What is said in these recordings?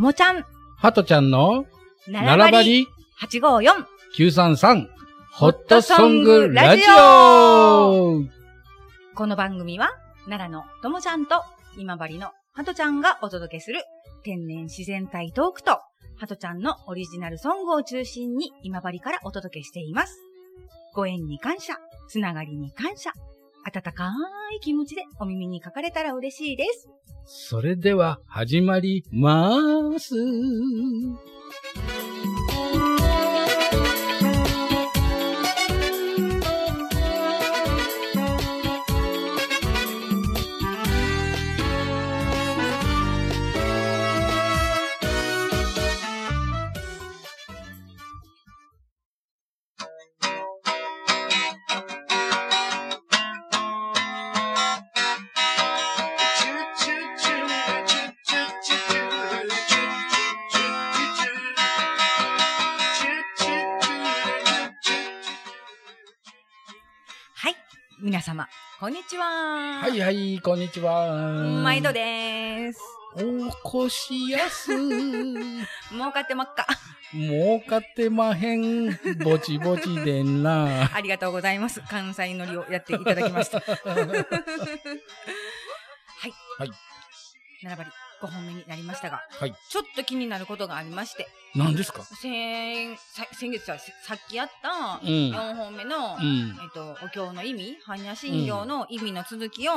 ともちゃん、ハトちゃんのなならばり854。933ホットソングラジオこの番組は、奈良のともちゃんと今治のはとちゃんがお届けする天然自然体トークと、はとちゃんのオリジナルソングを中心に今治からお届けしています。ご縁に感謝、つながりに感謝、温かい気持ちでお耳に書かれたら嬉しいです。それでは始まります。は。はいはい、こんにちは。毎度でーす。おこしやす。儲かってまっか。儲かってまへん。ぼちぼちでんな。ありがとうございます。関西のりをやっていただきました。はい。はい。7張り5本目になりましたが、はい。ちょっと気になることがありまして、何ですか？先さ先月はさっきやったうん。4本目の、うん。えっと、お経の意味、般若心経の意味の続きを、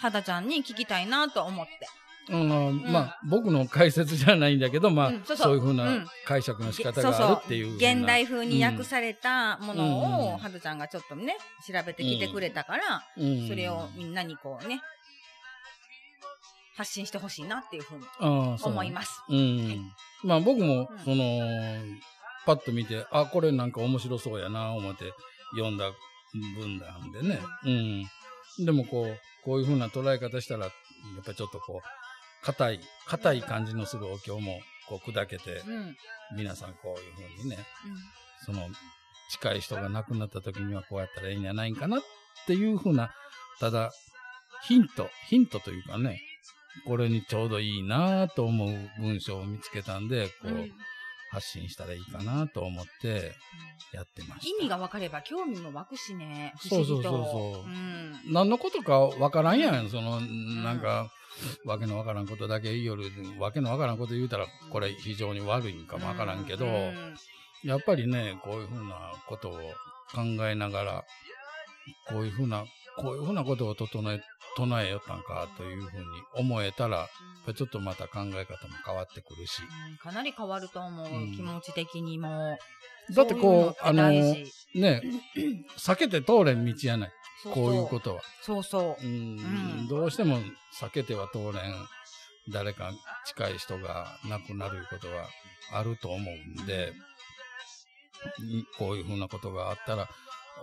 肌ちゃんに聞きたいなと思って。うん、まあ、僕の解説じゃないんだけど、まあ、うんそうそそうういうふううんな解釈の仕方があるっていうふうな。現代風に訳されたものうんを、はずちゃんがちょっとね、調べてきてくれたから、うんそれをみんなにこうね、発信してほしいなっていうふうに思います。うん。まあ僕もうん、その、パッと見て、あ、これなんか面白そうやな、思って読んだ文なんでね。うん。でもこう、こういうふうな捉え方したら、やっぱりちょっとこう、硬い、硬い感じのするお経も、こう砕けて。皆さんこういうふうにね、その、近い人が亡くなった時にはこうやったらいいんじゃないかなっていうふうな、ただ、ヒント、ヒントというかね、これにちょうどいいなと思う文章を見つけたんで、こう、うん発信したらいいかなと思ってやってました。意味が分かれば興味も湧くしね。不そう。そうそうそううん。何のことかわからんやん、その、なんか、わけのわからんことだけ言いよる、わけのわからんこと言うたら、これ非常に悪いんかもわからんけど、うんやっぱりね、こういうふうなことを考えながら、こういうふうな、こういうふうなことを整え、唱えよったんかというふうに思えたら、やっぱりちょっとまた考え方も変わってくるし。うんかなり変わると思う、うん気持ち的にも。だってこう、あの、そういうのって大事ね、避けて通れん道やない。こういうことは。そうそう。どうしても避けては通れん、誰か近い人が亡くなることはあると思うんで、うんこういうふうなことがあったら、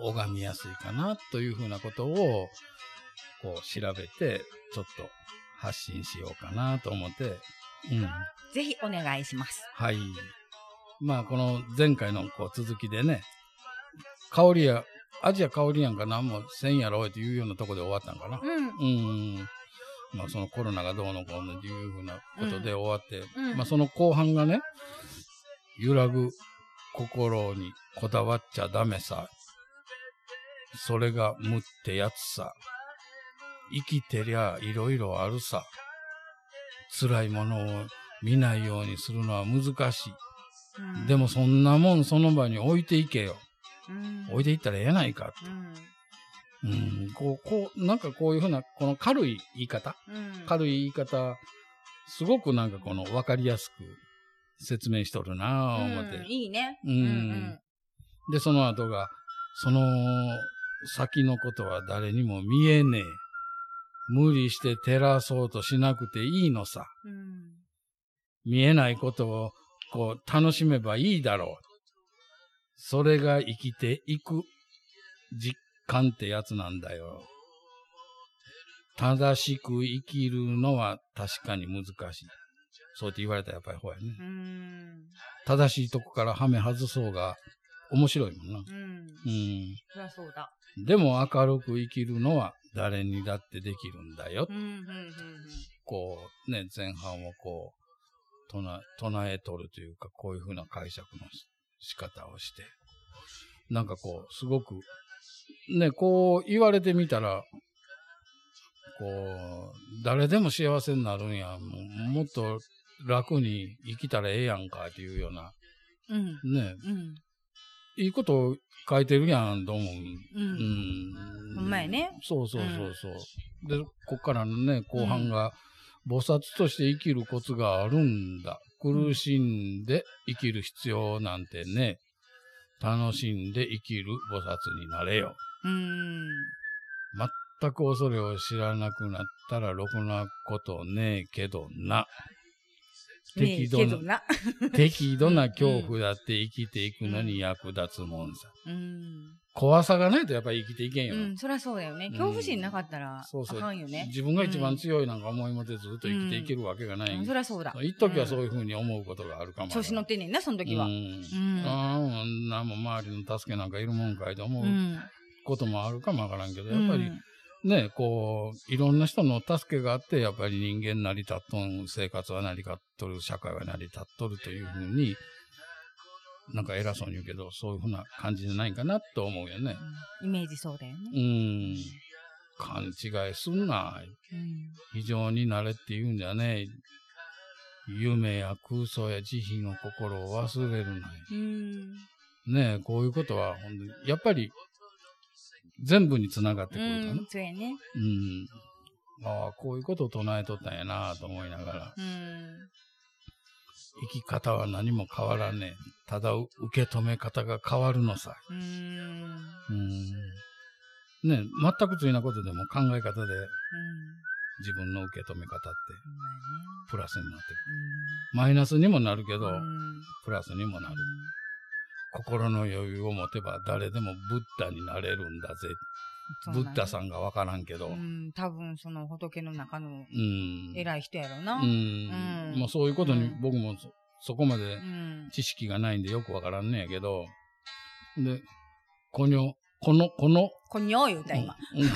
拝みやすいかなというふうなことを、こう調べて、ちょっと発信しようかなと思って、うん。ぜひお願いします。はい。まあ、この前回のこう続きでね、香りや、アジア香りやんか何もせんやろっていうようなとこで終わったんかな。うん。うん。まあ、そのコロナがどうのこうのっていうふうなことで終わって、うんまあ、その後半がね、揺らぐ心にこだわっちゃダメさ。それが無ってやつさ。生きてりゃいろいろあるさ。辛いものを見ないようにするのは難しい。うんでもそんなもんその場に置いていけよ。うん置いていったらええやないか。うんうん、こう、こう、なんかこういうふうな、この軽い言い方？うん軽い言い方、すごくなんかこの分かりやすく説明しとるなぁ思って。うんいいね。うんで、その後が、その先のことは誰にも見えねえ。無理して照らそうとしなくていいのさ。うん。見えないことをこう楽しめばいいだろう。それが生きていく実感ってやつなんだよ。正しく生きるのは確かに難しい。そうって言われたらやっぱりほうやね。うん。正しいとこからハメ外そうが面白いもんな。うん。うん。そりゃそうだ。でも明るく生きるのは誰にだってできるんだよう。ん。うん。うん。こうね、前半をこう、唱え、唱えとるというか、こういうふうな解釈のし仕方をして。なんかこう、すごく、ね、こう言われてみたら、こう、誰でも幸せになるんや。もうもっと楽に生きたらええやんかっていうような、うん。ね、うん。いいことを書いてるやんと思う。う。うんん。ほんまやね。そうそうそうそう。で、こっからのね、後半が、菩薩として生きるコツがあるんだ。苦しんで生きる必要なんてね。楽しんで生きる菩薩になれよ。うん。全く恐れを知らなくなったらろくなことねえけどな。適度な。適度な恐怖だって生きていくのに役立つもんさ。うん。怖さがないとやっぱり生きていけんよ。うん、そりゃそうだよね。恐怖心なかったら、そうそうあかんよね。自分が一番強いなんか思いもてずっと生きていけるわけがない。うん、そりゃそうだ。一時はそういうふうに思うことがあるかも。調子乗ってんねんな、その時は。ううんん。ああ、なんも周りの助けなんかいるもんかいと思う。うんこともあるかもわからんけど、やっぱりうんね、こう、いろんな人の助けがあって、やっぱり人間成り立っとん、生活は成り立っとる、社会は成り立っとるというふうに、なんか偉そうに言うけど、そういうふうな感じじゃないかなと思うよね。イメージそうだよね。うん。勘違いすんな。うん。非常に慣れって言うんじゃねえ。夢や空想や慈悲の心を忘れるな。ねえ、こういうことは、やっぱり、全部につながってくうるかな。ん、そうやね。うん。ああ、こういうことを唱えとったんやなと思いながら、うん。生き方は何も変わらねえ。ただ、受け止め方が変わるのさ。うん。うん。ねえ、全くついなことでも考え方でうん。自分の受け止め方ってプラスになってくる。マイナスにもなるけど、うん。プラスにもなる。心の余裕を持てば誰でもブッダになれるんだぜ。ブッダさん。んがわからんけど。ううん。ん、多分その仏の中のうん。偉い人やろな。ううんん。もうそういうことにうん僕もそそこまでうん。知識がないんでよくわからんねやけど。で、こにょ、この、この、こにょー言うた、今。うん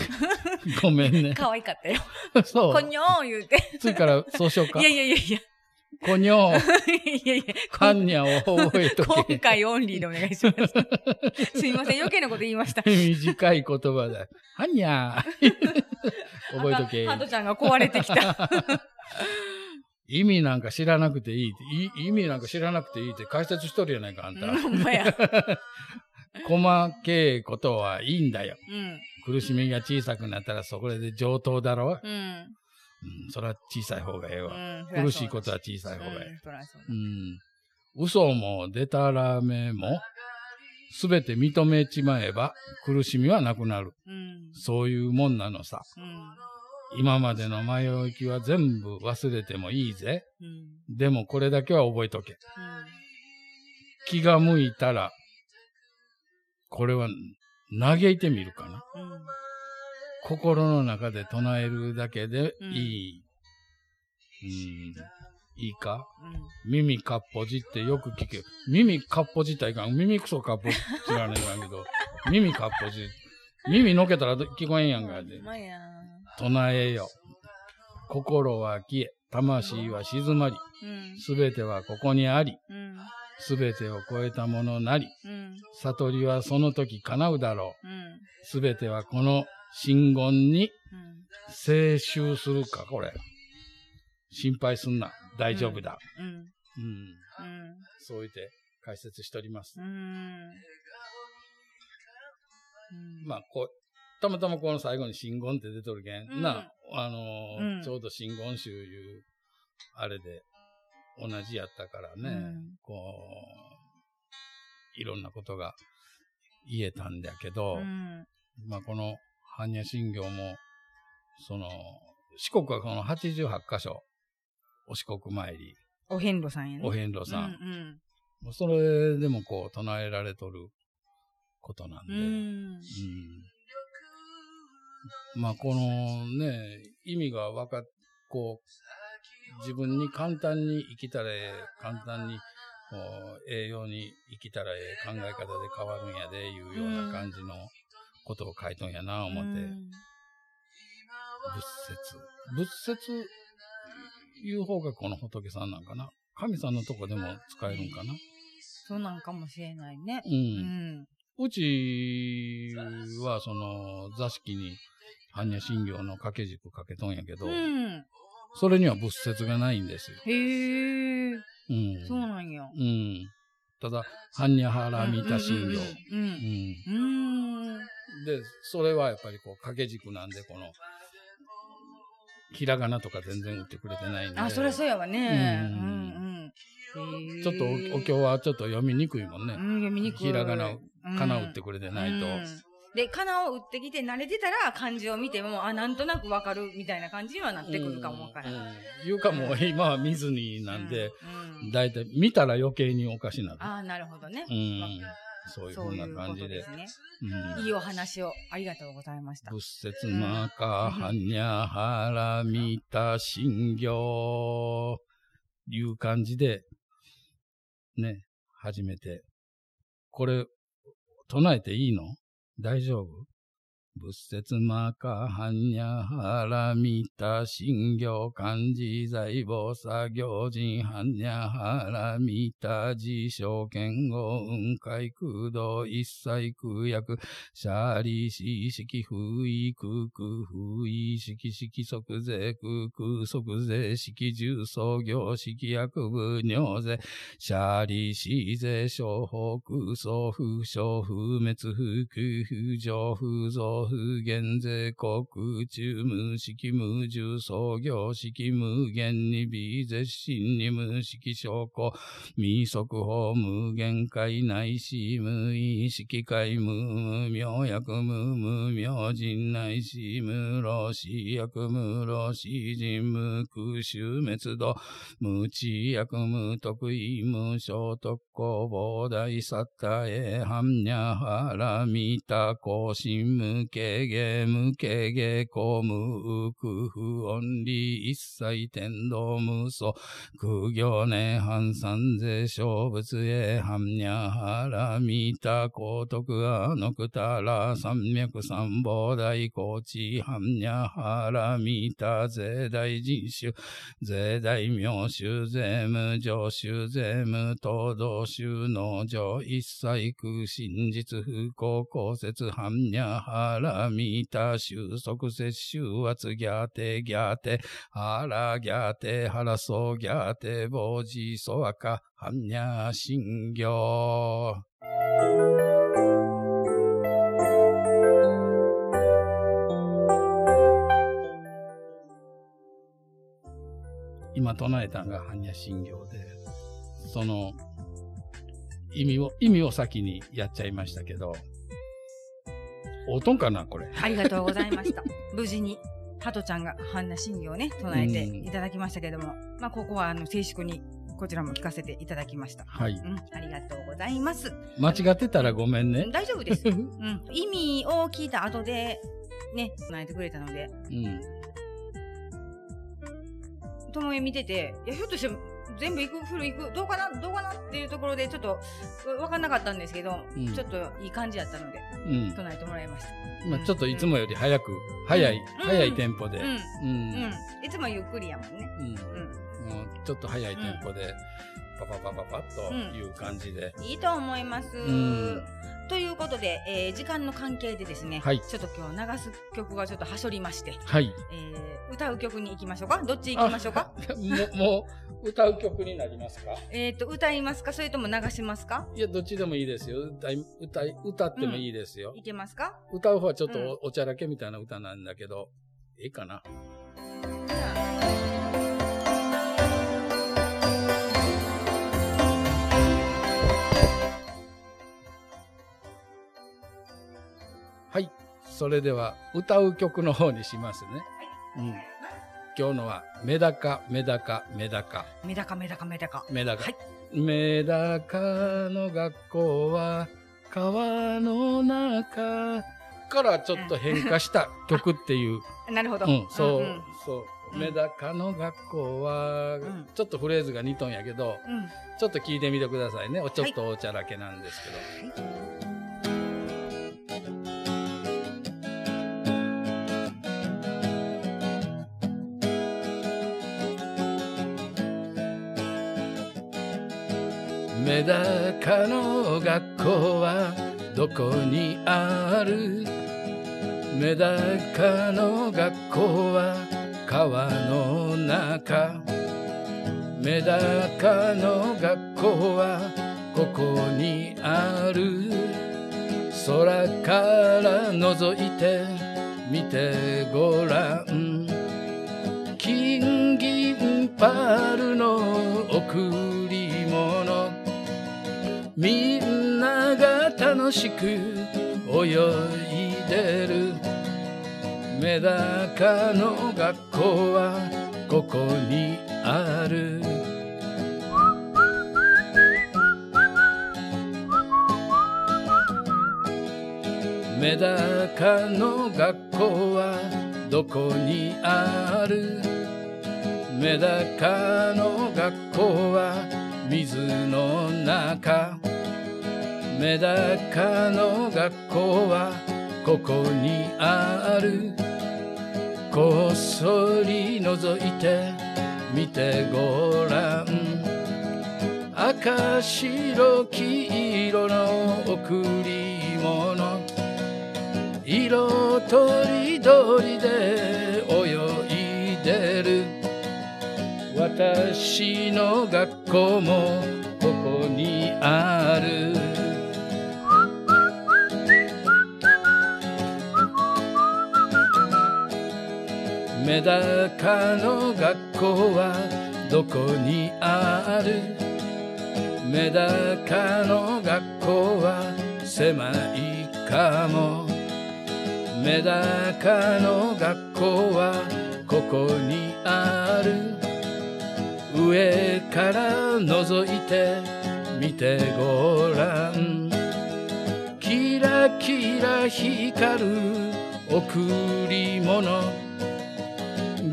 ごめんね。可愛かったよ。そう。こにょー言うて。次からそうしようかいや。いやいやいや。こにょ、いやいや。はんにゃを覚えと今け。回オンリーでお願いします。すいません、余計なこと言いました。短い言葉だ。はんにゃ。覚えとけ。ハトちゃんが壊れてきた。意味なんか知らなくていいってい意味なんか知らなくていいって解説しとるやないか、あんた。ほんまや。細けいことはいいんだよ。うん。苦しみが小さくなったらそこで上等だろ。うん。うん、それは小さい方がええわ。うん苦しいことは小さい方がええ。うん。嘘もデタラメも、すべて認めちまえば苦しみはなくなる。うん。そういうもんなのさ。うん。今までの迷いは全部忘れてもいいぜ。うん。でもこれだけは覚えとけ。うん。気が向いたら、これは嘆いてみるかな。うん。心の中で唱えるだけでいい。うん、いいか？耳かっぽじってよく聞け。耳かっぽじったらいかん。耳くそかっぽじらねえかんけど、耳かっぽじ。耳のけたら聞こえんやんか。唱えよ。心は消え、魂は静まり、うん。すべてはここにあり、うん。すべてを超えたものなり、うん。悟りはその時叶うだろう。うん。すべてはこの真言にうん。静修するか、これ。心配すんな。大丈夫だ。うん。うん。うん。そう言って解説しております。うん。まあ、こう、たまたまこの最後に真言って出とるけん。うんな、あのーうんちょうど真言宗いう、あれで、同じやったからね、うんこう、いろんなことが言えたんだけど、うん。まあ、この般若心経も、その、四国はこの88箇所、お四国参り、お遍路さんやね。お遍路さん、うんもうそれでもこう唱えられとることなんで、うん。うん。うんまあ、このね、意味がわかっ、こう、自分に簡単に生きたらええ、簡単に、こう、栄養に生きたらええ考え方で変わるんやで、いうような感じのことを書いとんやな、思って。うん仏説。仏説、いう方がこの仏さんなんかな。神さんのとこでも使えるんかな。そうなんかもしれないね。う。うんん。うちは、その、座敷に、般若心経の掛け軸かけとんやけど、うん。それには仏説がないんですよ。へえ、うん。そうなんや。うん。ただ、般若波羅蜜多心経。うんううんん。うん。うん。で、それはやっぱりこう、掛け軸なんで、この、ひらがなとか全然打ってくれてないんで。あ、そりゃそうやわね。ううんんうん。ちょっとお、お経はちょっと読みにくいもんね。うん、読みにくい。ひらがなを、かなうん打ってくれてないと。うんで、かなを打ってきて慣れてたら漢字を見ても、あ、なんとなくわかるみたいな感じにはなってくるかもわからうい。うんいうかもう今は見ずになんで、だいたい見たら余計におかしなる。ああ、なるほどね。うんまあそういうふそうな感じで。いいお話をありがとうございました。仏説マカハニャハラミタ心経いう感じで、ね、初めて。これ、唱えていいの？大丈夫？仏説マカハニャハラミタ心経漢字財宝作業人ハニャハラミタ自称剣豪雲海空洞一切空薬シャーリーシー式風意空空風意式式即税空空即税式重創業式薬部尿税シャーリーシー税小法空想風小風滅風空風上風増風減税国中無式無重創業式無限に微絶心に無式証拠未速報無限界内し無意識界無無明薬無無明人内し無老死薬無老死人無空襲滅度無知薬無得意無所得公膨大サッタエハンニャハラミタ更新無形芸無形芸公無空不音理一切天道無素空行年半三税小仏へ般若波羅蜜多高徳アノクタラ三脈三宝大高知般若波羅蜜多税大人種税大名種税無上種税無東道種農場一切空真実不幸公説般若波羅蜜多収束摂収圧ギャーテギャーテハラギャーテハラソギャーテボジソワカ般若心経今唱えたんが般若心経で、その意味を、意味を先にやっちゃいましたけど、おとんかなこれ。ありがとうございました。無事に、ハトちゃんが般若心経をね、唱えていただきましたけども、まあ、ここは、あの、静粛に、こちらも聞かせていただきました。はい。うん、ありがとうございます。間違ってたらごめんね。大丈夫です。うん、意味を聞いた後で、ね、唱えてくれたので、うん。ともえ見てて、いや、ひょっとして、全部行く、フル行く、どうかなどうかなっていうところで、ちょっと、わかんなかったんですけど、うんちょっといい感じだったので、うん。唱えてもらいました。まあちょっといつもより早く、早い、うん早いテンポで。う。うんん。うん。いつもゆっくりやもんね。うん。うん。もうちょっと早いテンポで、パパパパパッという感じで。いいと思います。んということで、えー時間の関係でですね、はい。ちょっと今日流す曲がちょっとはしょりまして、はい。えー歌う曲に行きましょうか？どっち行きましょうか？あもう、もう、歌う曲になりますか？えっと、歌いますか？それとも流しますか？いや、どっちでもいいですよ。歌い、歌い、歌ってもいいですよ。いけますか？歌う方はちょっうんとおおちゃらけみたいな歌なんだけど、ええかな？はい。それでは、歌う曲の方にしますね。うん。今日のは、メダカ、メダカ、メダカ、メダカメダカメダカ。メダカ。はいメダカの学校は、川の中からちょっと変化した曲っていう。なるほど。うん、そう、んそう。うんメダカの学校は、んちょっとフレーズが似とんやけど、ちょっと聞いてみてくださいね。おちょっとおちゃらけなんですけど。メダカの学校はどこにある？メダカの学校は川の中。メダカの学校はここにある？空から覗いて見てごらん。金銀パールの贈り物みんなが楽しく泳いでる。メダカの学校はここにある。メダカの学校はどこにある。メダカの学校は水の中。メダカの学校はここにある。こっそり覗いて見てごらん。赤白黄色の贈り物。色とりどりで泳いでる。私の学校もここにある。メダカの学校はどこにある？メダカの学校は狭いかも。メダカの学校はここにある？上から覗いて見てごらん。キラキラ光る贈り物。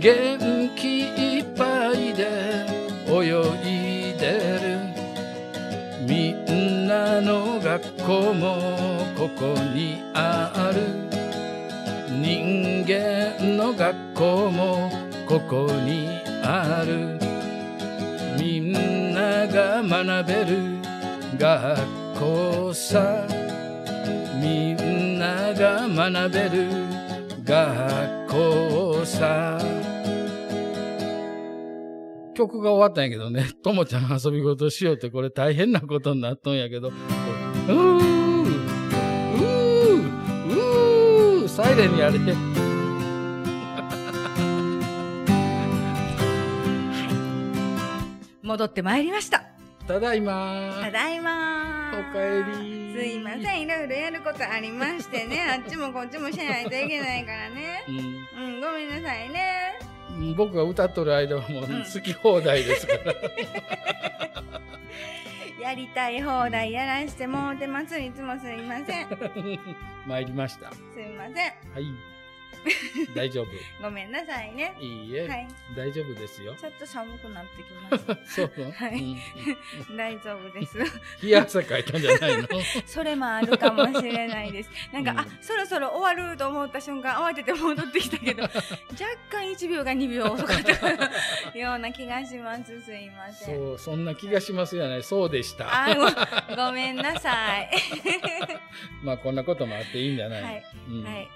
元気いっぱいで泳いでる。みんなの学校もここにある。人間の学校もここにある。みんなが学べる学校さ。みんなが学べる学校さ。曲が終わったんやけどね、ともちゃん遊び事しようってこれ大変なことになっとんやけど、うー、うー、うー、サイレンやれ。戻ってまいりました。ただいまただいまおかえりすいません、いろいろやることありましてね、あっちもこっちもしないといけないからね。うんうん、ごめんなさいね。僕が歌っとる間はもううん好き放題ですから。やりたい放題やらしてもうてます。いつもすいません。す 参りました。いません。はい。大丈夫。ごめんなさいね。いいえ、はい。大丈夫ですよ。ちょっと寒くなってきました。そう、はい 大丈夫です。冷や汗かいたんじゃないの？それもあるかもしれないです。なんか、うんあ、そろそろ終わると思った瞬間、慌てて戻ってきたけど、若干1秒が2秒遅かったような気がします。すいません。そう、そんな気がしますやない。そうでした。あご、ごめんなさい。まあ、こんなこともあっていいんじゃない、はい。うんはい。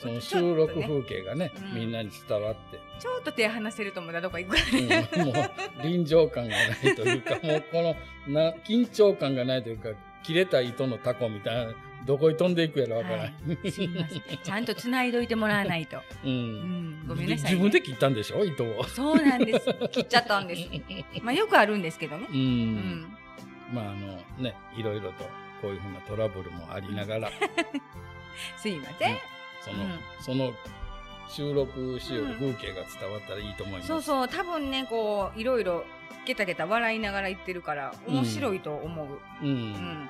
その収録ね風景がね、うんみんなに伝わって、ちょっと手離せるとまだどこ行くからうんもう臨場感がないというか、もうこのな緊張感がないというか、切れた糸のタコみたいな、どこに飛んでいくやらわからん。はいすいません。ちゃんと繋いどいてもらわないと。う。うんん。ごめんなさい、ね。自分で切ったんでしょ糸を。そうなんです。切っちゃったんです。まあよくあるんですけどね。う。うんん。まあ、あのね、いろいろとこういうふうなトラブルもありながら、すいません。その、うんその収録しよる風景が伝わったらいいと思います。そうそう、多分ね、こう、いろいろ、ゲタゲタ笑いながら言ってるから、面白いと思う。うん。うん。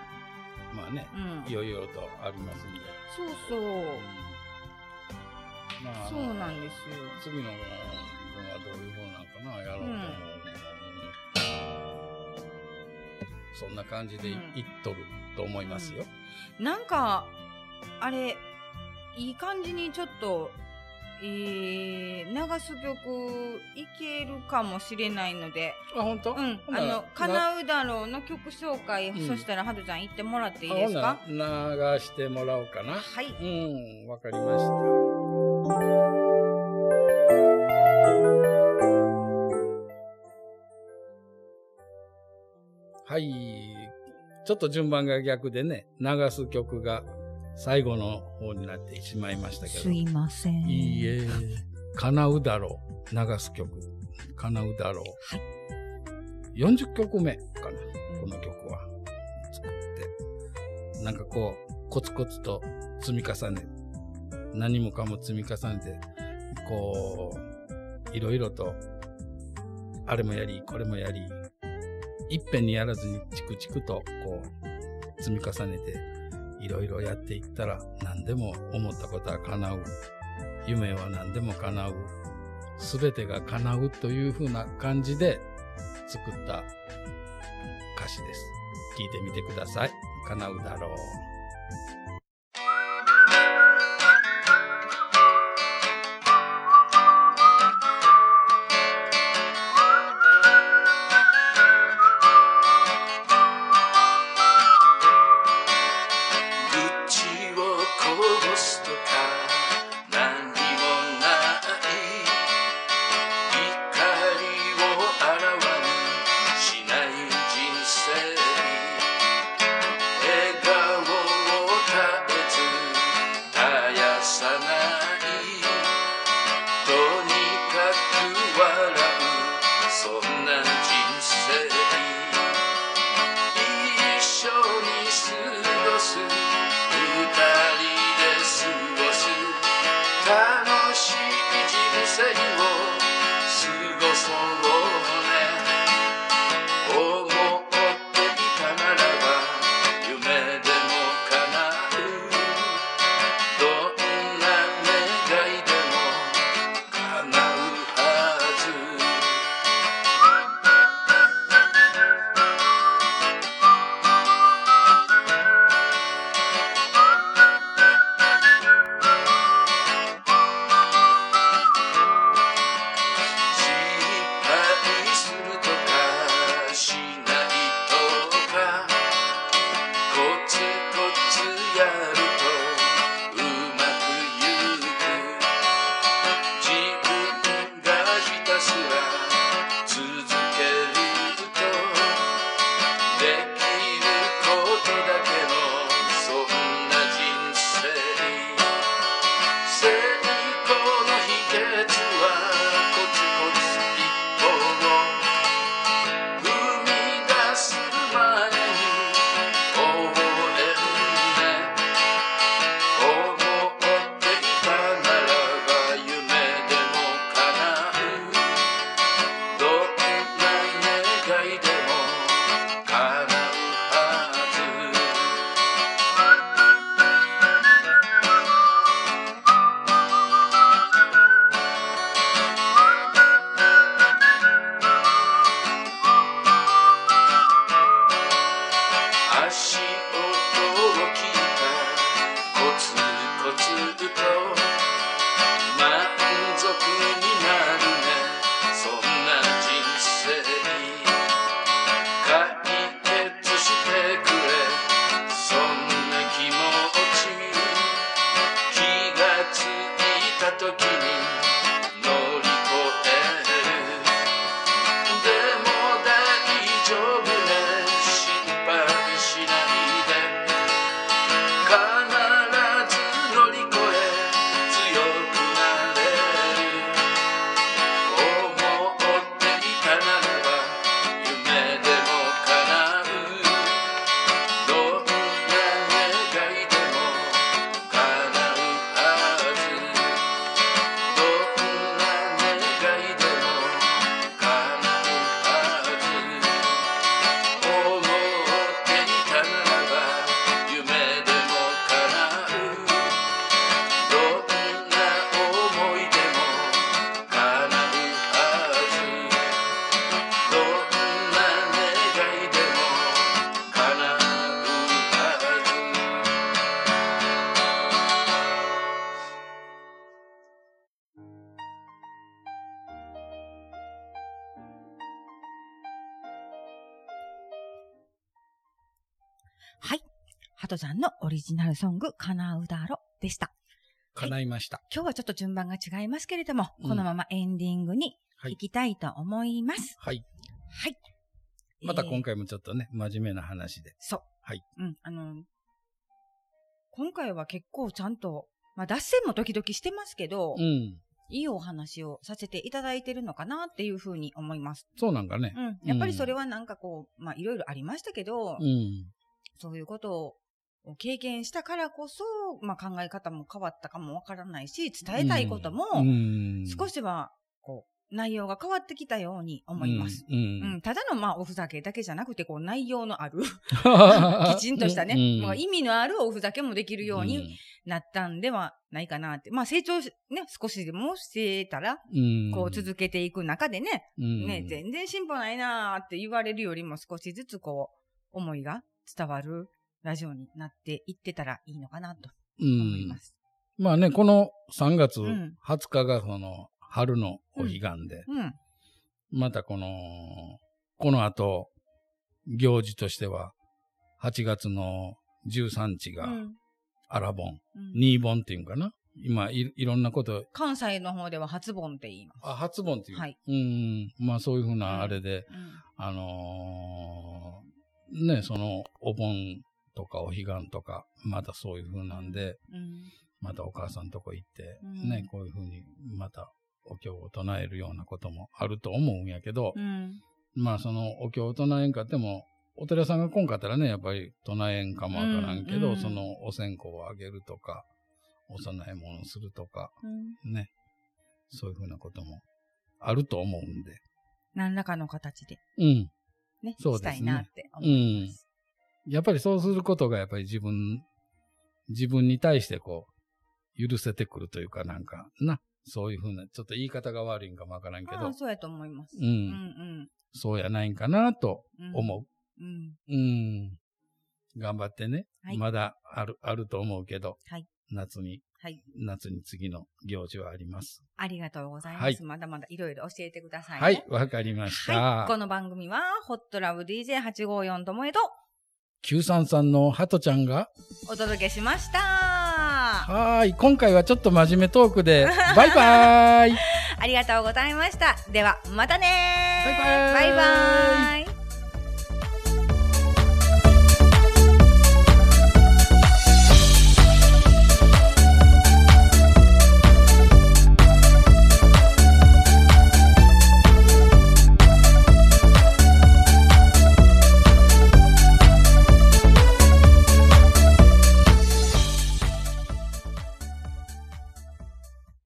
まあね、うん。いろいろとありますんで。そうそう。まあ、あそうのなんですよ。次の分はどういう方なんかな、やろうと思う、そんな感じでい,、うんっとると思いますよ。なんか、あれ、いい感じにちょっと、えー、流す曲いけるかもしれないので、あ、本当？うん、あの、叶うだろうの曲紹介、うんそしたら、はとちゃん言ってもらっていいあですか？流してもらおうかな。はい。うん、わかりました。はい。ちょっと順番が逆でね、流す曲が最後の方になってしまいましたけど。すいません。いいえ。叶うだろう。流す曲。叶うだろう。40曲目かな。この曲は。作って。なんかこう、コツコツと積み重ね。何もかも積み重ねて、こう、いろいろと、あれもやり、これもやり、いっぺんにやらずにチクチクと、こう、積み重ねて、いろいろやっていったら、何でも思ったことは叶う。夢は何でも叶う。すべてが叶うというふうな感じで作った歌詞です。聞いてみてください。叶うだろう。day. ハトちゃんのオリジナルソング、かなうだろでした。叶いました。今日はちょっと順番が違いますけれども、うんこのままエンディングにはい行きたいと思います。はい。はい。またえー今回もちょっとね、真面目な話で。そう。はい。うん、あの、今回は結構ちゃんと、まあ脱線も時々してますけど、うん。いいお話をさせていただいてるのかなっていうふうに思います。そうなんかね。うん。やっぱりそれはなんかこう、まあいろいろありましたけど、うん。そういうことを経験したからこそ、まあ考え方も変わったかもわからないし、伝えたいこともうん。少しは、こう、内容が変わってきたように思います。うん。ううん。ん、ただのまあおふざけだけじゃなくて、こう内容のある、き きちんとしたね、うん。まあ意味のあるおふざけもできるよううん。になったんではないかなって。まあ成長し、ね、少しでもしてたら、うん。こう続けていく中でね、うん。ね、全然進歩ないなーって言われるよりも少しずつこう、思いが伝わるラジオになっていってたらいいのかなとうん思います。まあね、この3月うん。20日がその春のお彼岸で、うん。またこの、この後、行事としては、8月の13日がうん。アラボン、うん。ニーボンっていうんかな？今い、いろんなこと、関西の方では初盆って言います。あ、初盆っていう。はい。うん、まあそういうふうなあれで、うん。あのーね、そのお盆とかお彼岸とか、またそういうふうなんで、うん。またお母さんとこ行って、うん。ね、こういうふうにまたお経を唱えるようなこともあると思うんやけど、うん。まあそのお経を唱えんかっても、お寺さんが来んかったらね、やっぱり唱えんかもわからんけど、そのお線香をあげるとか、お供え物をするとか、うん。ね、そういうふうなこともあると思うんで。何らかの形で。うん。ね、そうですね。したいなって思います。やっぱりそうすることがやっぱり自分、自分に対してこう、許せてくるというかなんか、な、そういうふうな、ちょっと言い方が悪いんかもわからんけどそうやと思います。うんうんそうやないんかなとうん。思う。うん。う。うん。頑張ってね。はいまだある、あると思うけど、はい夏に、はい。夏に次の行事はあります。ありがとうございます。はいまだまだいろいろ教えてくださいね。はい、わかりました。はい。この番組は、ホットラブ DJ854 ともえと933のハトちゃんが、お届けしました。はーい、今回はちょっと真面目トークで、バイバーイ。ありがとうございました。では、またねー。バイバーイ。バイバーイ